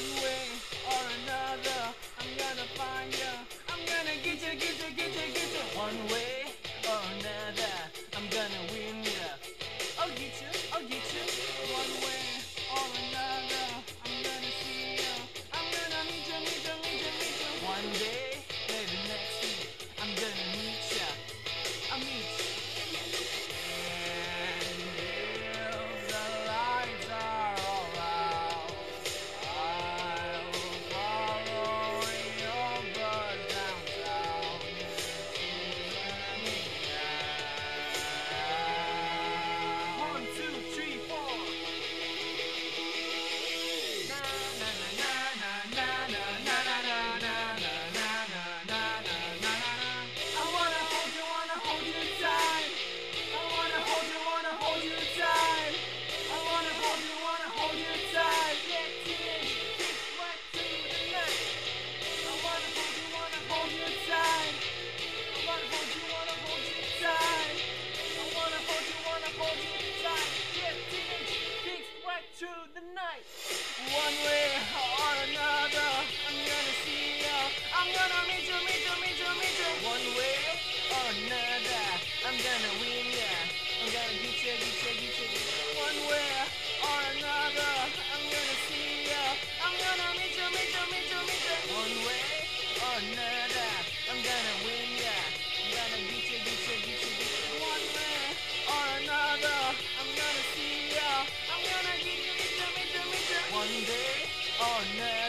One way or another, I'm gonna find you. I'm gonna get you, get you, get you, get you. One way or another, I'm gonna win you. I'll get you, I'll get you. One way or another, I'm gonna see you. I'm gonna meet you, meet you, meet you, meet you. One day, maybe next week, I'm gonna through the night. One way or another, I'm gonna see you. I'm gonna meet you, meet you, meet you, meet you. One way or another, I'm gonna win ya. I'm gonna get you, get you, get you, get you. One way or another, I'm gonna see ya. I'm gonna meet you, meet you, meet you, meet you. One way or another, Oh no!